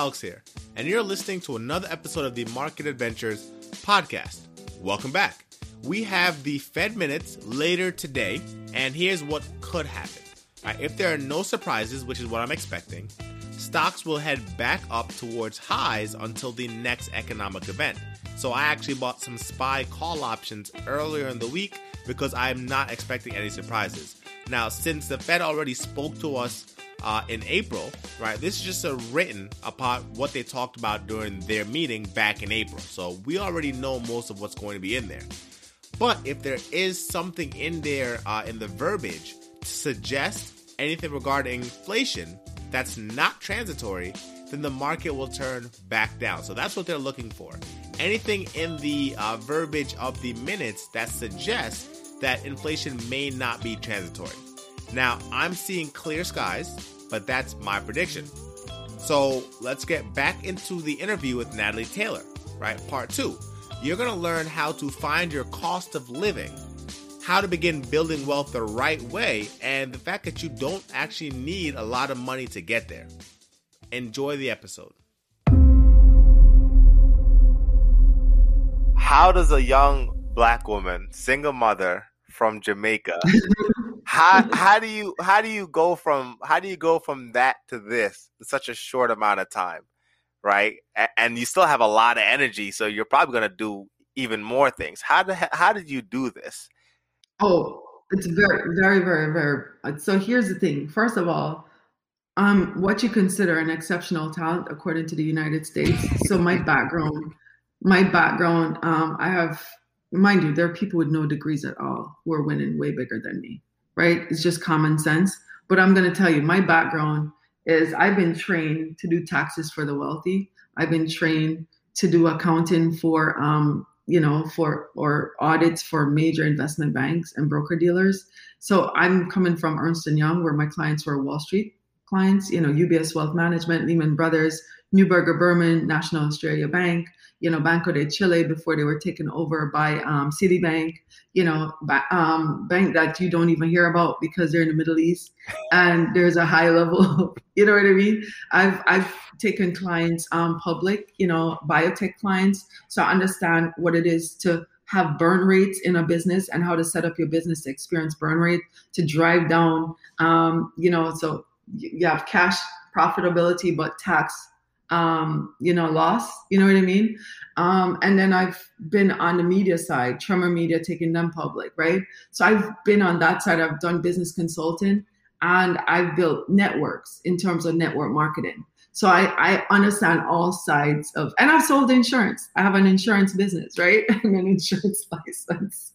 Alex here, and you're listening to another episode of the Market Adventures podcast. Welcome back. We have the Fed minutes later today, and here's what could happen. Right, if there are no surprises, which is what I'm expecting, stocks will head back up towards highs until the next economic event. So I actually bought some SPY call options earlier in the week because I'm not expecting any surprises. Now, since the Fed already spoke to us uh, in April, right? This is just a written about what they talked about during their meeting back in April. So we already know most of what's going to be in there. But if there is something in there uh, in the verbiage to suggest anything regarding inflation that's not transitory, then the market will turn back down. So that's what they're looking for. Anything in the uh, verbiage of the minutes that suggests that inflation may not be transitory. Now, I'm seeing clear skies, but that's my prediction. So let's get back into the interview with Natalie Taylor, right? Part two. You're going to learn how to find your cost of living, how to begin building wealth the right way, and the fact that you don't actually need a lot of money to get there. Enjoy the episode. How does a young black woman, single mother from Jamaica, how how do you how do you go from how do you go from that to this in such a short amount of time, right? And you still have a lot of energy, so you're probably going to do even more things. How did how did you do this? Oh, it's very very very very. Uh, so here's the thing. First of all, um, what you consider an exceptional talent according to the United States. So my background, my background, um, I have mind you, there are people with no degrees at all who are winning way bigger than me right? It's just common sense. But I'm going to tell you, my background is I've been trained to do taxes for the wealthy. I've been trained to do accounting for, um, you know, for or audits for major investment banks and broker dealers. So I'm coming from Ernst and Young, where my clients were Wall Street clients. You know, UBS Wealth Management, Lehman Brothers, Neuberger Berman, National Australia Bank, you know, Banco de Chile before they were taken over by um, Citibank, you know, um, bank that you don't even hear about because they're in the Middle East and there's a high level, you know what I mean? I've, I've taken clients um, public, you know, biotech clients. So I understand what it is to have burn rates in a business and how to set up your business to experience burn rate to drive down, um, you know, so you have cash profitability, but tax um, you know, loss. You know what I mean? Um, and then I've been on the media side, Tremor Media, taking them public, right? So I've been on that side. I've done business consulting, and I've built networks in terms of network marketing. So I, I understand all sides of, and I've sold insurance. I have an insurance business, right? and an insurance license,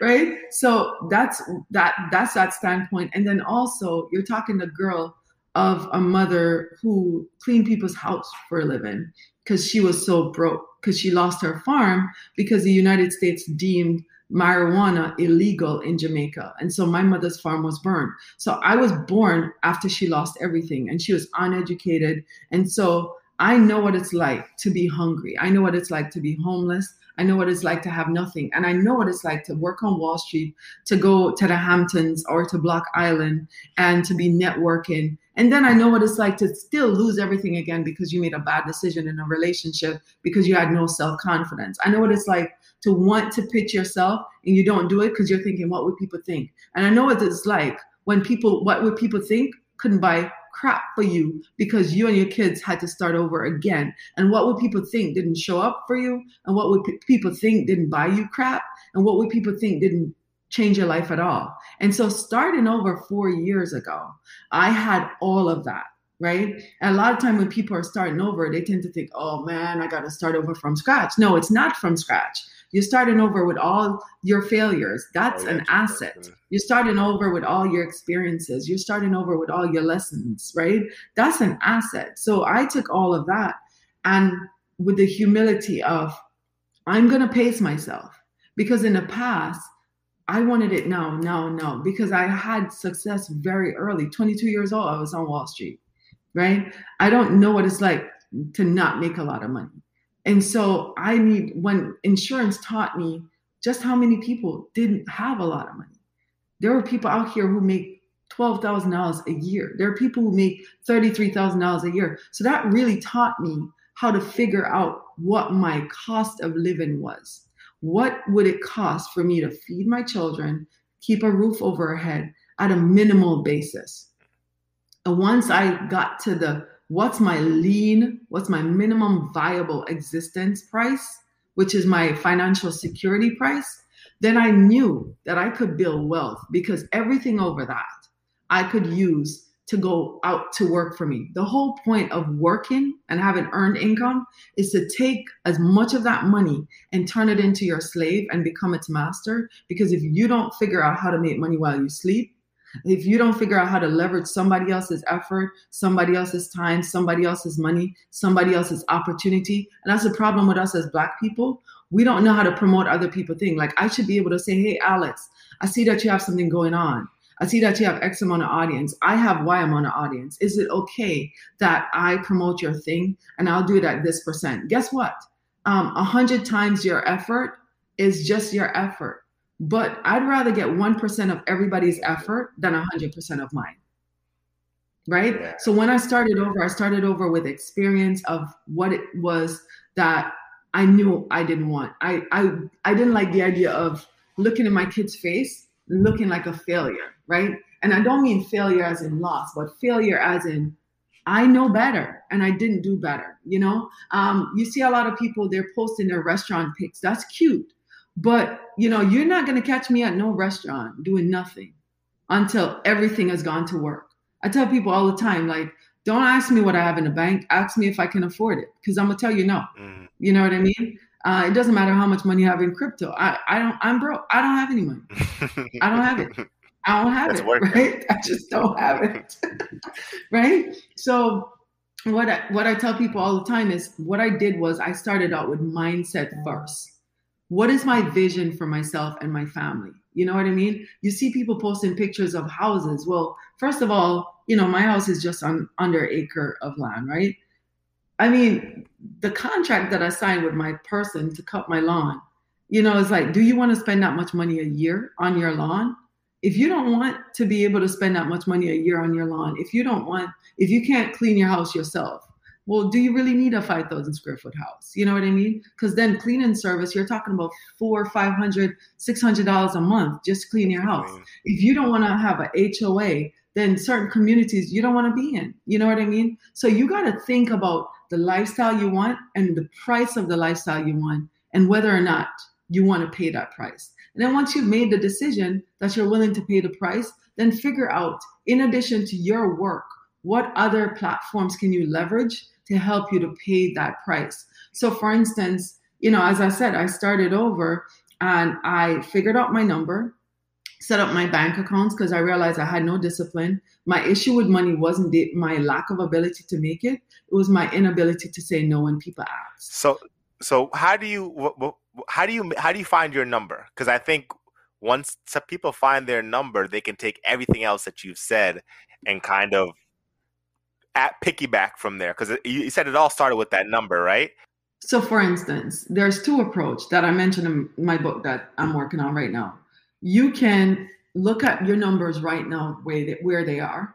right? So that's that. That's that standpoint. And then also, you're talking to girl of a mother who cleaned people's house for a living because she was so broke because she lost her farm because the United States deemed marijuana illegal in Jamaica. And so my mother's farm was burned. So I was born after she lost everything and she was uneducated. And so I know what it's like to be hungry. I know what it's like to be homeless. I know what it's like to have nothing. And I know what it's like to work on Wall Street, to go to the Hamptons or to Block Island and to be networking. And then I know what it's like to still lose everything again because you made a bad decision in a relationship because you had no self confidence. I know what it's like to want to pitch yourself and you don't do it because you're thinking, what would people think? And I know what it's like when people, what would people think? Couldn't buy crap for you because you and your kids had to start over again. And what would people think didn't show up for you? And what would p- people think didn't buy you crap? And what would people think didn't change your life at all? And so starting over four years ago, I had all of that. right? And a lot of time when people are starting over, they tend to think, oh man, I got to start over from scratch. No, it's not from scratch. You're starting over with all your failures. That's oh, yeah, an asset. You're starting over with all your experiences. You're starting over with all your lessons, right? That's an asset. So I took all of that and with the humility of, I'm going to pace myself because in the past, I wanted it now, now, now, because I had success very early. 22 years old, I was on Wall Street, right? I don't know what it's like to not make a lot of money. And so I need, when insurance taught me just how many people didn't have a lot of money. There were people out here who make $12,000 a year. There are people who make $33,000 a year. So that really taught me how to figure out what my cost of living was what would it cost for me to feed my children, keep a roof over our head at a minimal basis? And once I got to the what's my lean, what's my minimum viable existence price, which is my financial security price, then I knew that I could build wealth because everything over that I could use to go out to work for me. The whole point of working and having earned income is to take as much of that money and turn it into your slave and become its master. Because if you don't figure out how to make money while you sleep, if you don't figure out how to leverage somebody else's effort, somebody else's time, somebody else's money, somebody else's opportunity, and that's the problem with us as Black people. We don't know how to promote other people things. Like I should be able to say, "Hey, Alex, I see that you have something going on. I see that you have X amount of audience. I have Y amount of audience. Is it okay that I promote your thing and I'll do it at this percent? Guess what? Um, a hundred times your effort is just your effort. But I'd rather get 1% of everybody's effort than 100% of mine. Right? Yeah. So when I started over, I started over with experience of what it was that I knew I didn't want. I I I didn't like the idea of looking in my kid's face looking like a failure, right? And I don't mean failure as in loss, but failure as in I know better and I didn't do better. You know, um, you see a lot of people they're posting their restaurant pics. That's cute, but you know, you're not going to catch me at no restaurant doing nothing until everything has gone to work. I tell people all the time, like, don't ask me what I have in the bank. Ask me if I can afford it, because I'm gonna tell you no. Mm. You know what I mean? Uh, it doesn't matter how much money you have in crypto. I, I don't. I'm broke. I don't have any money. I don't have it. I don't have That's it. Working. Right? I just don't have it. right. So what I, what I tell people all the time is what I did was I started out with mindset first. What is my vision for myself and my family? You know what I mean? You see people posting pictures of houses. Well, first of all, you know my house is just on under acre of land, right? I mean, the contract that I signed with my person to cut my lawn, you know, it's like, do you want to spend that much money a year on your lawn? If you don't want to be able to spend that much money a year on your lawn, if you don't want, if you can't clean your house yourself, well, do you really need a 5,000 square foot house? You know what I mean? Because then cleaning service, you're talking about four, 500, 600 dollars a month just to clean your house. If you don't want to have a HOA, then certain communities you don't want to be in. You know what I mean? So you got to think about the lifestyle you want and the price of the lifestyle you want and whether or not you want to pay that price. And then once you've made the decision that you're willing to pay the price, then figure out, in addition to your work, what other platforms can you leverage to help you to pay that price. So, for instance, you know, as I said, I started over and I figured out my number set up my bank accounts because I realized I had no discipline. My issue with money wasn't the, my lack of ability to make it; it was my inability to say no when people ask. So, so how do you how do you how do you find your number? Because I think once people find their number, they can take everything else that you've said and kind of at piggyback from there. Because you said it all started with that number, right? So, for instance, there's two approach that I mentioned in my book that I'm working on right now you can look at your numbers right now where they are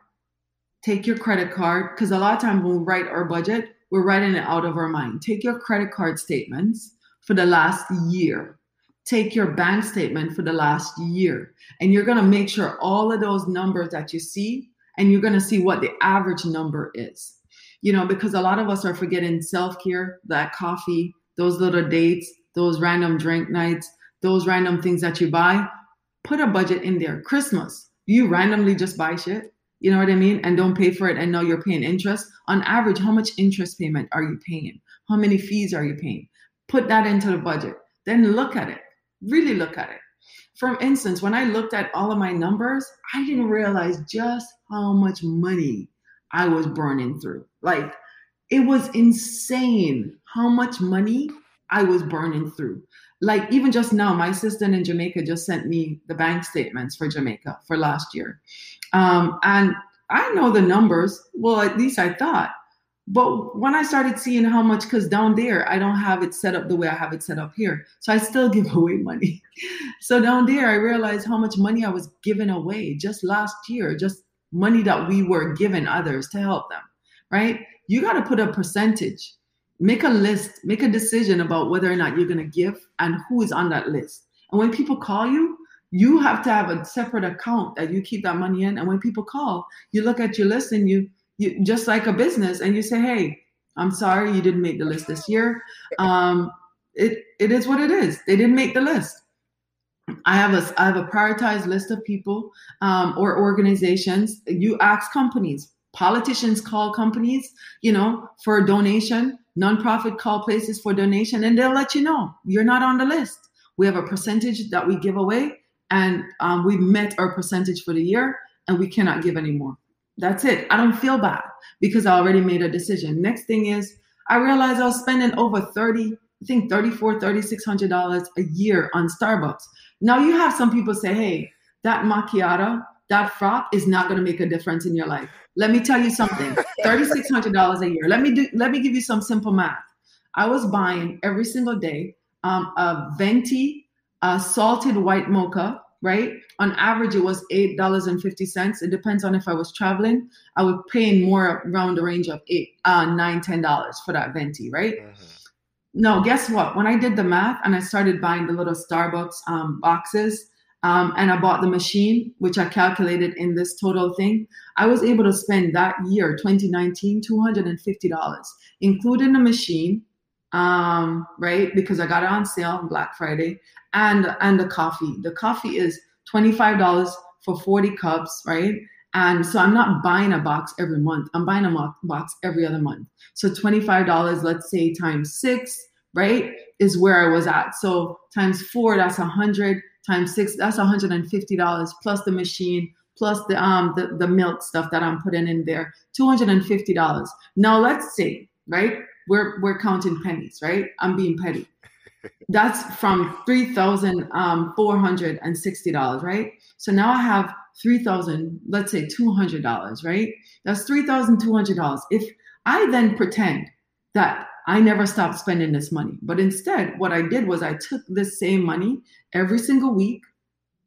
take your credit card because a lot of times when we write our budget we're writing it out of our mind. Take your credit card statements for the last year. Take your bank statement for the last year. And you're going to make sure all of those numbers that you see and you're going to see what the average number is. You know because a lot of us are forgetting self-care that coffee those little dates those random drink nights those random things that you buy. Put a budget in there. Christmas, you randomly just buy shit. You know what I mean? And don't pay for it and know you're paying interest. On average, how much interest payment are you paying? How many fees are you paying? Put that into the budget. Then look at it. Really look at it. For instance, when I looked at all of my numbers, I didn't realize just how much money I was burning through. Like it was insane how much money I was burning through. Like even just now, my assistant in Jamaica just sent me the bank statements for Jamaica for last year. Um, and I know the numbers. Well, at least I thought. But when I started seeing how much, because down there, I don't have it set up the way I have it set up here. So I still give away money. so down there, I realized how much money I was giving away just last year, just money that we were giving others to help them, right? You got to put a percentage, make a list, make a decision about whether or not you're going to give and who is on that list. And when people call you, you have to have a separate account that you keep that money in. And when people call, you look at your list and you, you just like a business, and you say, "Hey, I'm sorry you didn't make the list this year. Um, it it is what it is. They didn't make the list." I have a I have a prioritized list of people um, or organizations. You ask companies, politicians call companies, you know, for donation. Nonprofit call places for donation, and they'll let you know you're not on the list. We have a percentage that we give away, and um, we met our percentage for the year and we cannot give anymore. That's it. I don't feel bad because I already made a decision. Next thing is I realized I was spending over 30, I think 34, 3600 dollars a year on Starbucks. Now you have some people say, hey, that macchiato, that frap is not going to make a difference in your life. Let me tell you something. $3600 a year. Let me do let me give you some simple math. I was buying every single day um, a venti a salted white mocha right? On average, it was eight dollars and fifty cents. It depends on if I was traveling. I was paying more around the range of eight, uh, nine, ten dollars for that venti, right? Mm-hmm. No, guess what? When I did the math and I started buying the little Starbucks um, boxes, um, and I bought the machine, which I calculated in this total thing, I was able to spend that year, 2019, $250, including the machine, um, right? Because I got it on sale on Black Friday and and the coffee. The coffee is $25 for 40 cups, right? And so I'm not buying a box every month. I'm buying a box every other month. So $25, let's say times six, right, is where I was at. So times four, that's a hundred. Times six, that's $150 plus the machine, plus the um the, the milk stuff that I'm putting in there. $250. Now let's say, right? We're we're counting pennies, right? I'm being petty. That's from three thousand um, four hundred and sixty dollars, right? So now I have three thousand, let's say two hundred dollars, right? That's three thousand two hundred dollars. If I then pretend that I never stopped spending this money, but instead, what I did was I took this same money every single week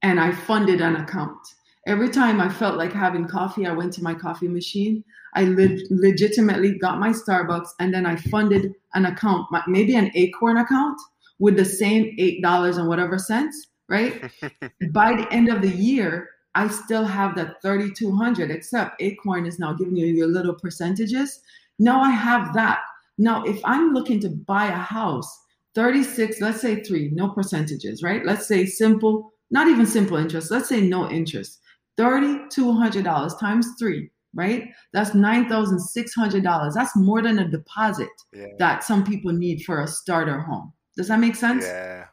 and I funded an account. Every time I felt like having coffee, I went to my coffee machine. I le- legitimately got my Starbucks and then I funded an account, maybe an Acorn account with the same eight dollars and whatever cents, right? By the end of the year, I still have that 3200 except Acorn is now giving you your little percentages. Now I have that. Now if I'm looking to buy a house, 36, let's say 3, no percentages, right? Let's say simple, not even simple interest. Let's say no interest. $3200 times 3 right? That's $9,600. That's more than a deposit yeah. that some people need for a starter home. Does that make sense? Yeah.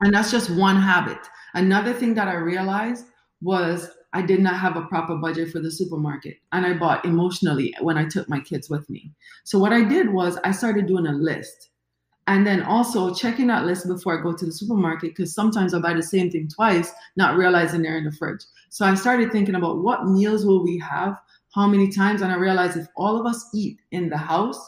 And that's just one habit. Another thing that I realized was I did not have a proper budget for the supermarket. And I bought emotionally when I took my kids with me. So what I did was I started doing a list. And then also checking that list before I go to the supermarket because sometimes I buy the same thing twice, not realizing they're in the fridge. So I started thinking about what meals will we have, how many times, and I realized if all of us eat in the house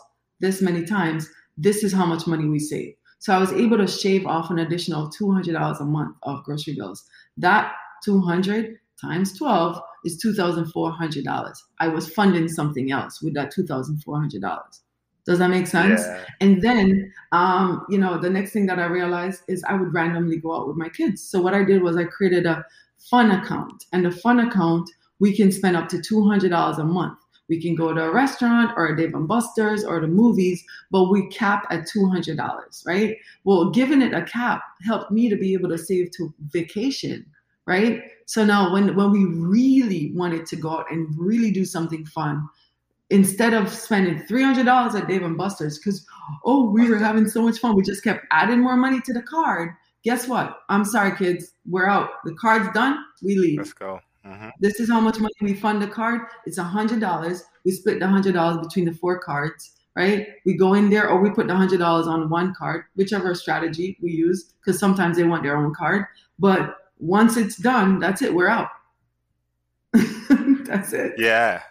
this many times, this is how much money we save. So I was able to shave off an additional $200 a month of grocery bills. That 200 times 12 is $2,400. I was funding something else with that $2,400. Does that make sense? Yeah. And then, um, you know, the next thing that I realized is I would randomly go out with my kids. So what I did was I created a fun account, and the fun account we can spend up to $200 a month. We can go to a restaurant or a Dave and Buster's or the movies, but we cap at $200, right? Well, giving it a cap helped me to be able to save to vacation, right? So now when when we really wanted to go out and really do something fun, instead of spending three hundred dollars at Dave and Buster's, because oh we were having so much fun, we just kept adding more money to the card. Guess what? I'm sorry, kids, we're out. The card's done. We leave. Let's go. Mm-hmm. This is how much money we fund the card. It's a hundred dollars. We split the hundred dollars between the four cards, right? We go in there or we put the hundred dollars on one card, whichever strategy we use, because sometimes they want their own card. But once it's done, that's it. We're out. that's it. Yeah.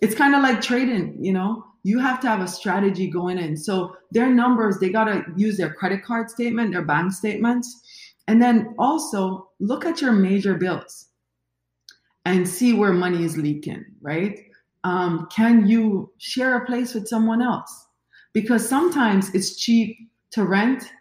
It's kind of like trading, you know. You have to have a strategy going in. So their numbers, they gotta use their credit card statement, their bank statements, and then also look at your major bills and see where money is leaking, right? Um, can you share a place with someone else? Because sometimes it's cheap to rent,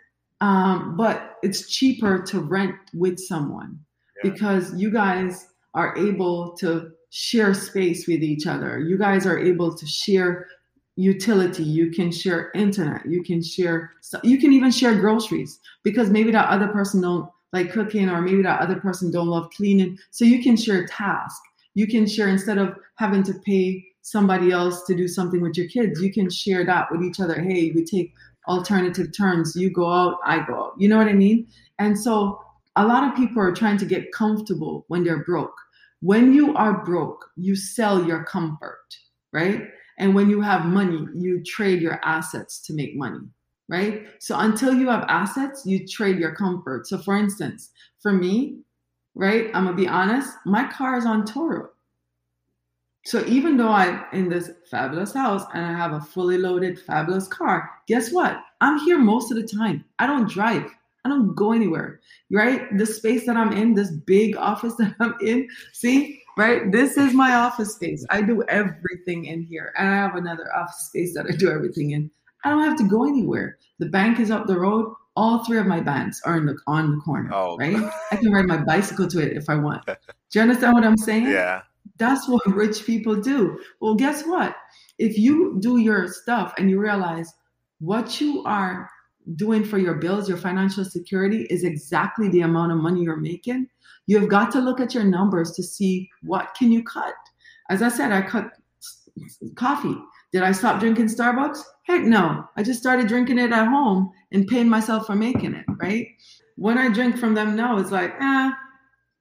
um, but it's cheaper to rent with someone yeah. because you guys are able to share space with each other. You guys are able to share utility. You can share internet. You can share. You can even share groceries because maybe that other person don't like cooking or maybe that other person don't love cleaning so you can share task you can share instead of having to pay somebody else to do something with your kids you can share that with each other hey we take alternative terms you go out i go out you know what i mean and so a lot of people are trying to get comfortable when they're broke when you are broke you sell your comfort right and when you have money you trade your assets to make money right? So until you have assets, you trade your comfort. So for instance, for me, right, I'm gonna be honest, my car is on Turo. So even though I'm in this fabulous house and I have a fully loaded fabulous car, guess what? I'm here most of the time. I don't drive. I don't go anywhere. Right? The space that I'm in, this big office that I'm in, see, right? This is my office space. I do everything in here. And I have another office space that I do everything in. I don't have to go anywhere. The bank is up the road. All three of my banks are in the on the corner. Oh. Right? I can ride my bicycle to it if I want. Do you understand what I'm saying? Yeah. That's what rich people do. Well, guess what? If you do your stuff and you realize what you are doing for your bills, your financial security is exactly the amount of money you're making, you have got to look at your numbers to see what can you cut. As I said, I cut coffee. Did I stop drinking Starbucks? Heck no. I just started drinking it at home and paying myself for making it, right? When I drink from them now, it's like, ah, eh,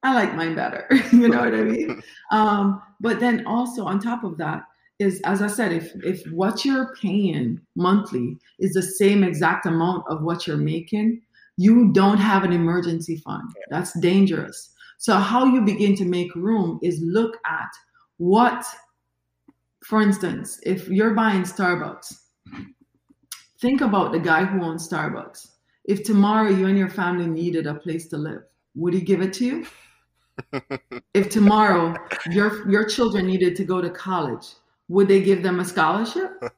I like mine better. you know what I mean? Um, but then also on top of that is, as I said, if if what you're paying monthly is the same exact amount of what you're making, you don't have an emergency fund. That's dangerous. So how you begin to make room is look at what for instance, if you're buying Starbucks, think about the guy who owns Starbucks. If tomorrow you and your family needed a place to live, would he give it to you? if tomorrow your your children needed to go to college, would they give them a scholarship?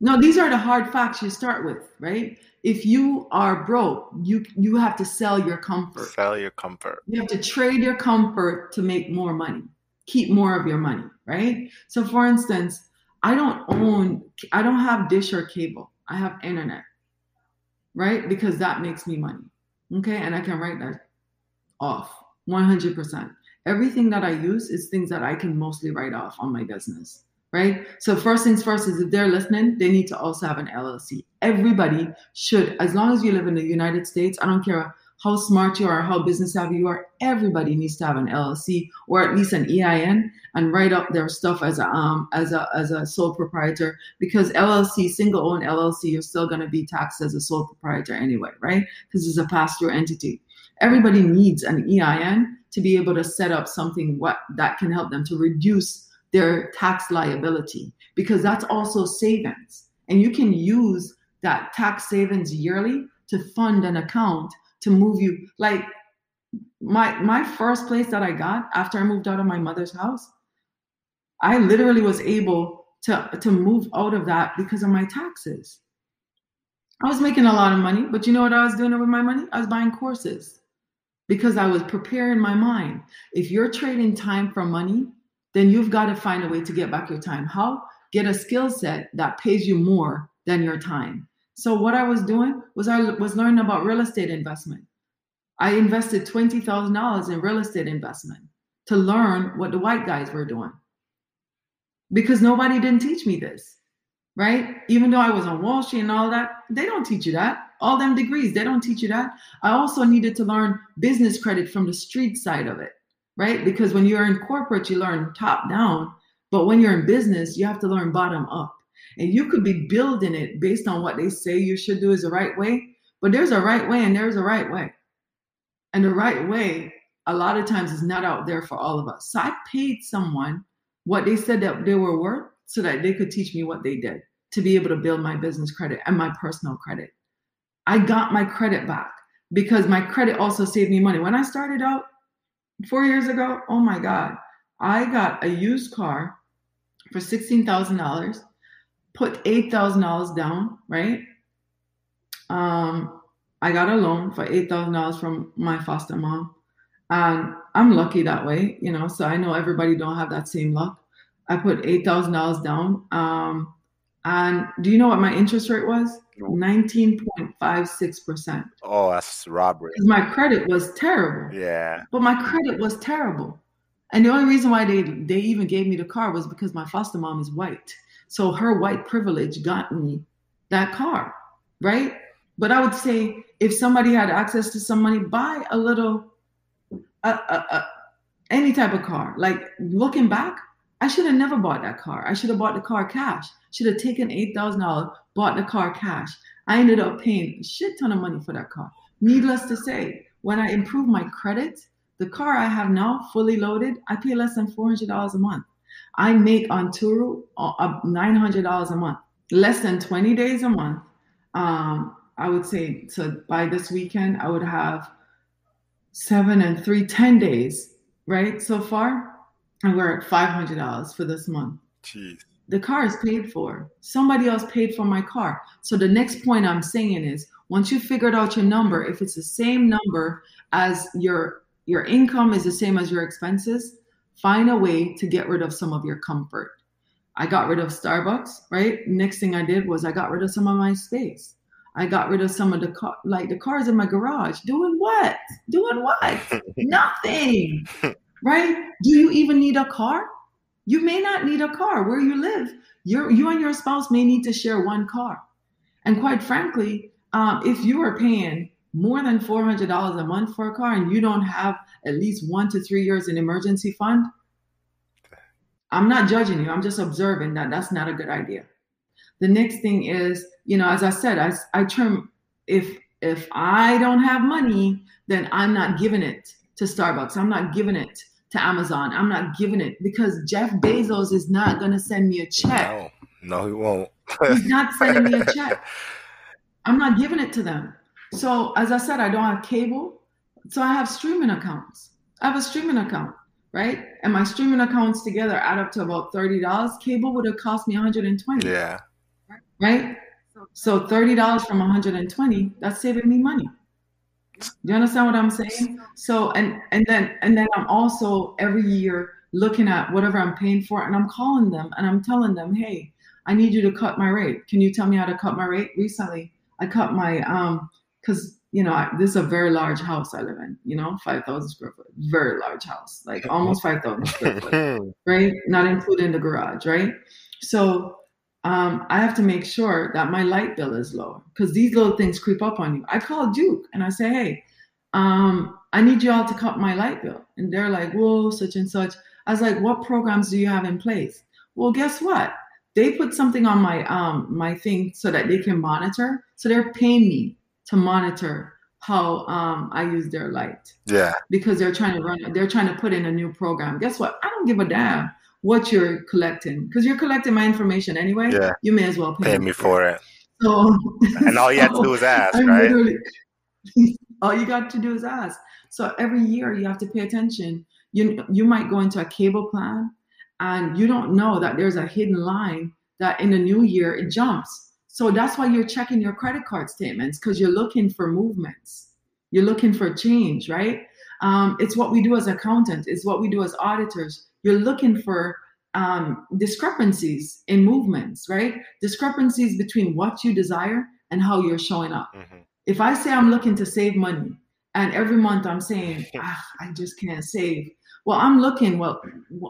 No, these are the hard facts you start with, right? If you are broke, you you have to sell your comfort. Sell your comfort. You have to trade your comfort to make more money keep more of your money, right? So for instance, I don't own, I don't have dish or cable. I have internet, right? Because that makes me money. Okay. And I can write that off 100%. Everything that I use is things that I can mostly write off on my business, right? So first things first is if they're listening, they need to also have an LLC. Everybody should, as long as you live in the United States, I don't care how smart you are, how business savvy you are, everybody needs to have an LLC or at least an EIN and write up their stuff as a um as a as a sole proprietor because LLC single owned LLC you're still going to be taxed as a sole proprietor anyway, right? Because it's a pass through entity. Everybody needs an EIN to be able to set up something what that can help them to reduce their tax liability because that's also savings and you can use that tax savings yearly to fund an account to move you like my my first place that I got after I moved out of my mother's house, I literally was able to to move out of that because of my taxes. I was making a lot of money, but you know what I was doing with my money? I was buying courses because I was preparing my mind. If you're trading time for money, then you've got to find a way to get back your time. How? Get a skill set that pays you more than your time. So what I was doing was I was learning about real estate investment. I invested $20,000 in real estate investment to learn what the white guys were doing because nobody didn't teach me this, right? Even though I was on Wall Street and all that, they don't teach you that. All them degrees, they don't teach you that. I also needed to learn business credit from the street side of it, right? Because when you're in corporate, you learn top down, but when you're in business, you have to learn bottom up. And you could be building it based on what they say you should do is the right way, but there's a right way and there's a right way. And the right way, a lot of times, is not out there for all of us. So I paid someone what they said that they were worth so that they could teach me what they did to be able to build my business credit and my personal credit. I got my credit back because my credit also saved me money. When I started out four years ago, oh my God, I got a used car for $16,000, put $8,000 down, right? Um, I got a loan for $8,000 from my foster mom. And I'm lucky that way, you know, so I know everybody don't have that same luck. I put $8,000 down. Um, and do you know what my interest rate was? 19.56%. Oh, that's robbery. My credit was terrible. Yeah. But my credit was terrible. And the only reason why they, they even gave me the car was because my foster mom is white. So her white privilege got me that car, right? But I would say if somebody had access to some money, buy a little, uh, uh, any type of car. Like looking back, I should have never bought that car. I should have bought the car cash. Should have taken eight thousand dollars, bought the car cash. I ended up paying a shit ton of money for that car. Needless to say, when I improved my credit, the car I have now fully loaded, I pay less than four hundred dollars a month. I make on Turo uh, nine hundred dollars a month, less than twenty days a month. Um, I would say so by this weekend, I would have seven and three, ten days, right? So far. And we're at $500 for this month. Jeez. The car is paid for. Somebody else paid for my car. So the next point I'm saying is once you figured out your number, if it's the same number as your your income is the same as your expenses, find a way to get rid of some of your comfort. I got rid of Starbucks, right? Next thing I did was I got rid of some of my space. I got rid of some of the car, like the cars in my garage. Doing what? Doing what? Nothing. Right? Do you even need a car? You may not need a car where you live. You're, you and your spouse may need to share one car. And quite frankly, um, if you are paying more than $400 a month for a car and you don't have at least one to three years in emergency fund, I'm not judging you. I'm just observing that that's not a good idea. The next thing is, you know, as I said, I, I term if if I don't have money, then I'm not giving it to Starbucks. I'm not giving it to Amazon. I'm not giving it because Jeff Bezos is not going to send me a check. No, no, he won't. He's not sending me a check. I'm not giving it to them. So, as I said, I don't have cable. So, I have streaming accounts. I have a streaming account, right? And my streaming accounts together add up to about $30. Cable would have cost me 120 Yeah. Right? So $30 from 120, that's saving me money. Do you understand what I'm saying? So and and then and then I'm also every year looking at whatever I'm paying for and I'm calling them and I'm telling them, hey, I need you to cut my rate. Can you tell me how to cut my rate? Recently, I cut my um because you know I, this is a very large house I live in. You know, five thousand square foot, very large house, like almost five thousand square foot, right? Not including the garage, right? So um, I have to make sure that my light bill is low because these little things creep up on you. I call Duke and I say, hey, um, I need you all to cut my light bill. And they're like, whoa, such and such. I was like, what programs do you have in place? Well, guess what? They put something on my um my thing so that they can monitor. So they're paying me to monitor how um I use their light. Yeah. Because they're trying to run they're trying to put in a new program. Guess what? I don't give a damn what you're collecting because you're collecting my information anyway. Yeah. You may as well pay, pay me for it. So, and all you have to do is ask, I'm right? all you got to do is ask. So every year you have to pay attention. You you might go into a cable plan and you don't know that there's a hidden line that in the new year it jumps. So that's why you're checking your credit card statements because you're looking for movements. You're looking for change, right? Um, it's what we do as accountants. It's what we do as auditors you're looking for um, discrepancies in movements, right? Discrepancies between what you desire and how you're showing up. Mm-hmm. If I say I'm looking to save money And every month I'm saying, ah, I just can't save. Well, I'm looking, well,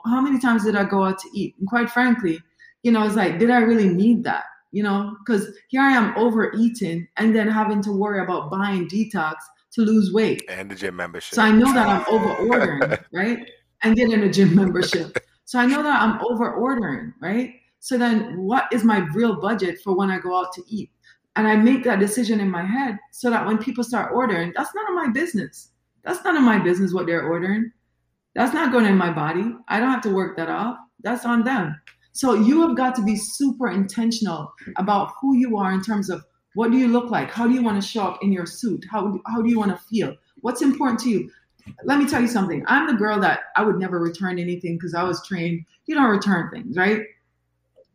how many times did I go out to eat? And quite frankly, you know, it's like, did I really need that? You know, because here I am overeating and then having to worry about buying detox to lose weight. And the gym membership. So I know that I'm over ordering, right? And getting a gym membership. So I know that I'm over ordering, right? So then what is my real budget for when I go out to eat? And I make that decision in my head so that when people start ordering, that's none of my business. That's none of my business what they're ordering. That's not going in my body. I don't have to work that off. That's on them. So you have got to be super intentional about who you are in terms of what do you look like? How do you want to show up in your suit? How, how do you want to feel? What's important to you? Let me tell you something. I'm the girl that I would never return anything because I was trained, you don't return things, right?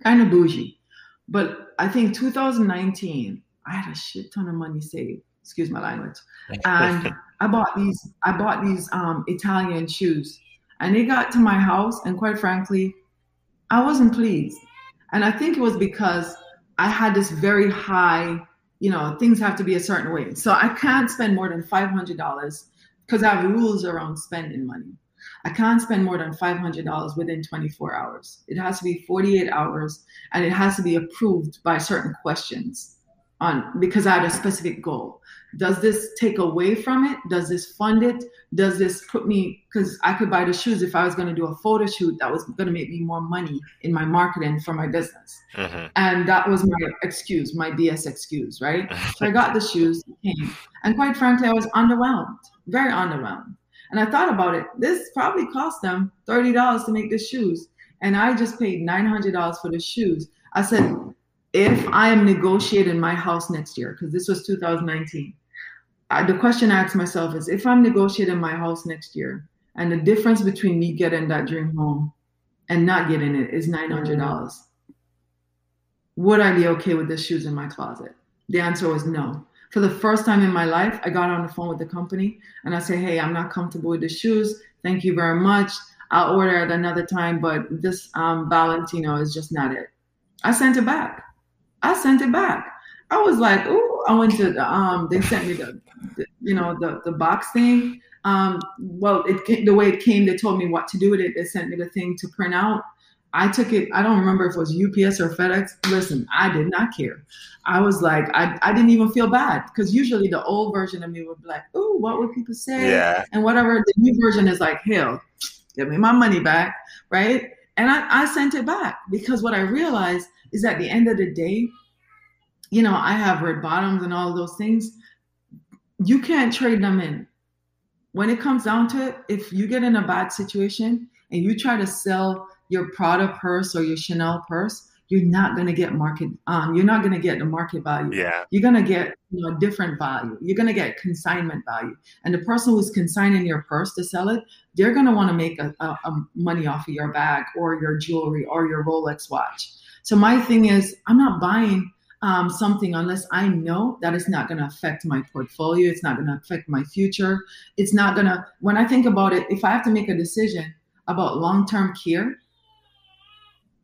Kind of bougie. But I think 2019, I had a shit ton of money saved. Excuse my language. And I bought these, I bought these um, Italian shoes. And they got to my house, and quite frankly, I wasn't pleased. And I think it was because I had this very high, you know, things have to be a certain way. So I can't spend more than $500 because I have rules around spending money. I can't spend more than $500 within 24 hours. It has to be 48 hours and it has to be approved by certain questions on because I had a specific goal. Does this take away from it? Does this fund it? Does this put me because I could buy the shoes if I was going to do a photo shoot that was going to make me more money in my marketing for my business. Mm-hmm. And that was my excuse, my BS excuse, right? so I got the shoes, came, and quite frankly, I was underwhelmed, very underwhelmed. And I thought about it. This probably cost them $30 to make the shoes. And I just paid $900 for the shoes. I said, if I am negotiating my house next year, because this was 2019, I, the question I asked myself is if I'm negotiating my house next year and the difference between me getting that dream home and not getting it is $900, dollars would I be okay with the shoes in my closet? The answer was no. For the first time in my life, I got on the phone with the company and I said, Hey, I'm not comfortable with the shoes. Thank you very much. I'll order at another time, but this um, Valentino is just not it. I sent it back. I sent it back. I was like, oh, I went to um, they sent me the, the you know, the, the box thing. Um, well, it the way it came, they told me what to do with it. They sent me the thing to print out. I took it, I don't remember if it was UPS or FedEx. Listen, I did not care. I was like, I, I didn't even feel bad because usually the old version of me would be like, oh, what would people say? Yeah. And whatever. The new version is like, hell, give me my money back. Right. And I, I sent it back because what I realized is at the end of the day, you know, I have red bottoms and all those things. You can't trade them in. When it comes down to it, if you get in a bad situation and you try to sell your Prada purse or your Chanel purse, you're not going to get market um you're not going to get the market value yeah you're going to get you know different value you're going to get consignment value and the person who's consigning your purse to sell it they're going to want to make a, a, a, money off of your bag or your jewelry or your rolex watch so my thing is i'm not buying um, something unless I know that it's not going to affect my portfolio. It's not going to affect my future. It's not going to, when I think about it, if I have to make a decision about long term care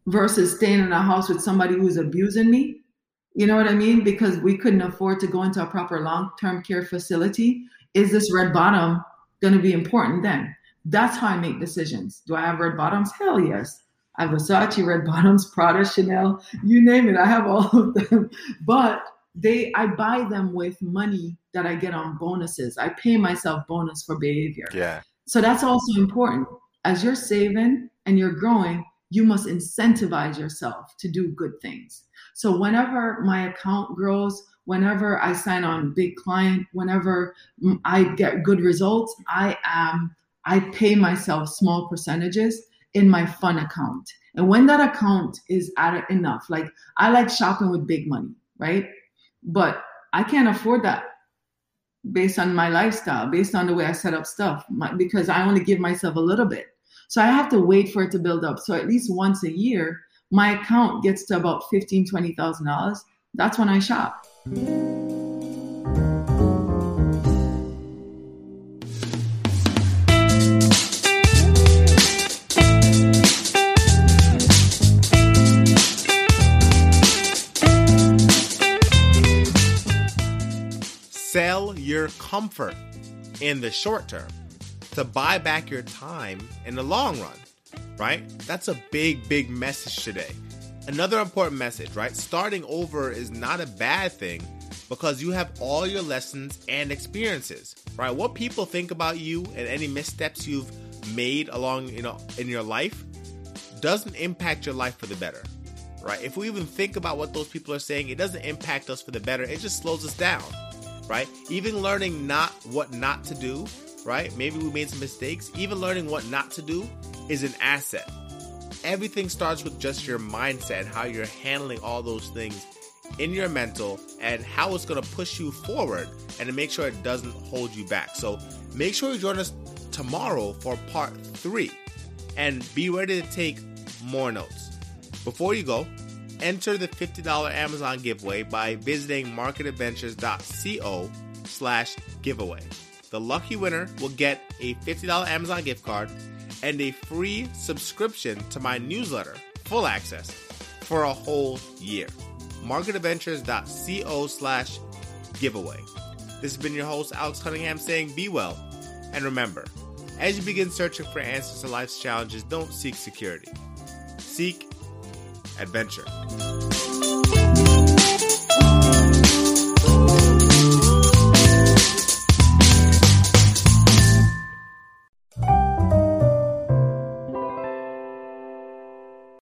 versus staying in a house with somebody who's abusing me, you know what I mean? Because we couldn't afford to go into a proper long term care facility. Is this red bottom going to be important then? That's how I make decisions. Do I have red bottoms? Hell yes. I have Versace, Red Bottoms, Prada, Chanel, you name it. I have all of them. But they I buy them with money that I get on bonuses. I pay myself bonus for behavior. Yeah. So that's also important. As you're saving and you're growing, you must incentivize yourself to do good things. So whenever my account grows, whenever I sign on big client, whenever I get good results, I am I pay myself small percentages in my fun account. And when that account is at enough, like I like shopping with big money, right? But I can't afford that based on my lifestyle, based on the way I set up stuff, my, because I only give myself a little bit. So I have to wait for it to build up. So at least once a year, my account gets to about fifteen, twenty thousand dollars. That's when I shop. Sell your comfort. in the short term to buy back your time in the long run, right? That's a big, big message today. Another important message, right? Starting over is not a bad thing because you have all your lessons and experiences, right? What people think about you and any missteps you've made along, you know, in your life doesn't impact your life for the better, right? If we even think about what those people are saying, it doesn't impact us for the better. It just slows us down, right? Even learning not what not to do, right? Maybe we made some mistakes. Even learning what not to do is an asset. Everything starts with just your mindset, how you're handling all those things in your mental, and how it's going to push you forward and to make sure it doesn't hold you back. So make sure you join us tomorrow for part three and be ready to take more notes. Before you go, enter the $50 Amazon giveaway by visiting marketadventures.co slash giveaway. The lucky winner will get a $50 Amazon gift card and a free subscription to my newsletter, full access, for a whole year. marketadventures.co slash giveaway. This has been your host, Alex Cunningham, saying be well. And remember, as you begin searching for answers to life's challenges, don't seek security. Seek adventure.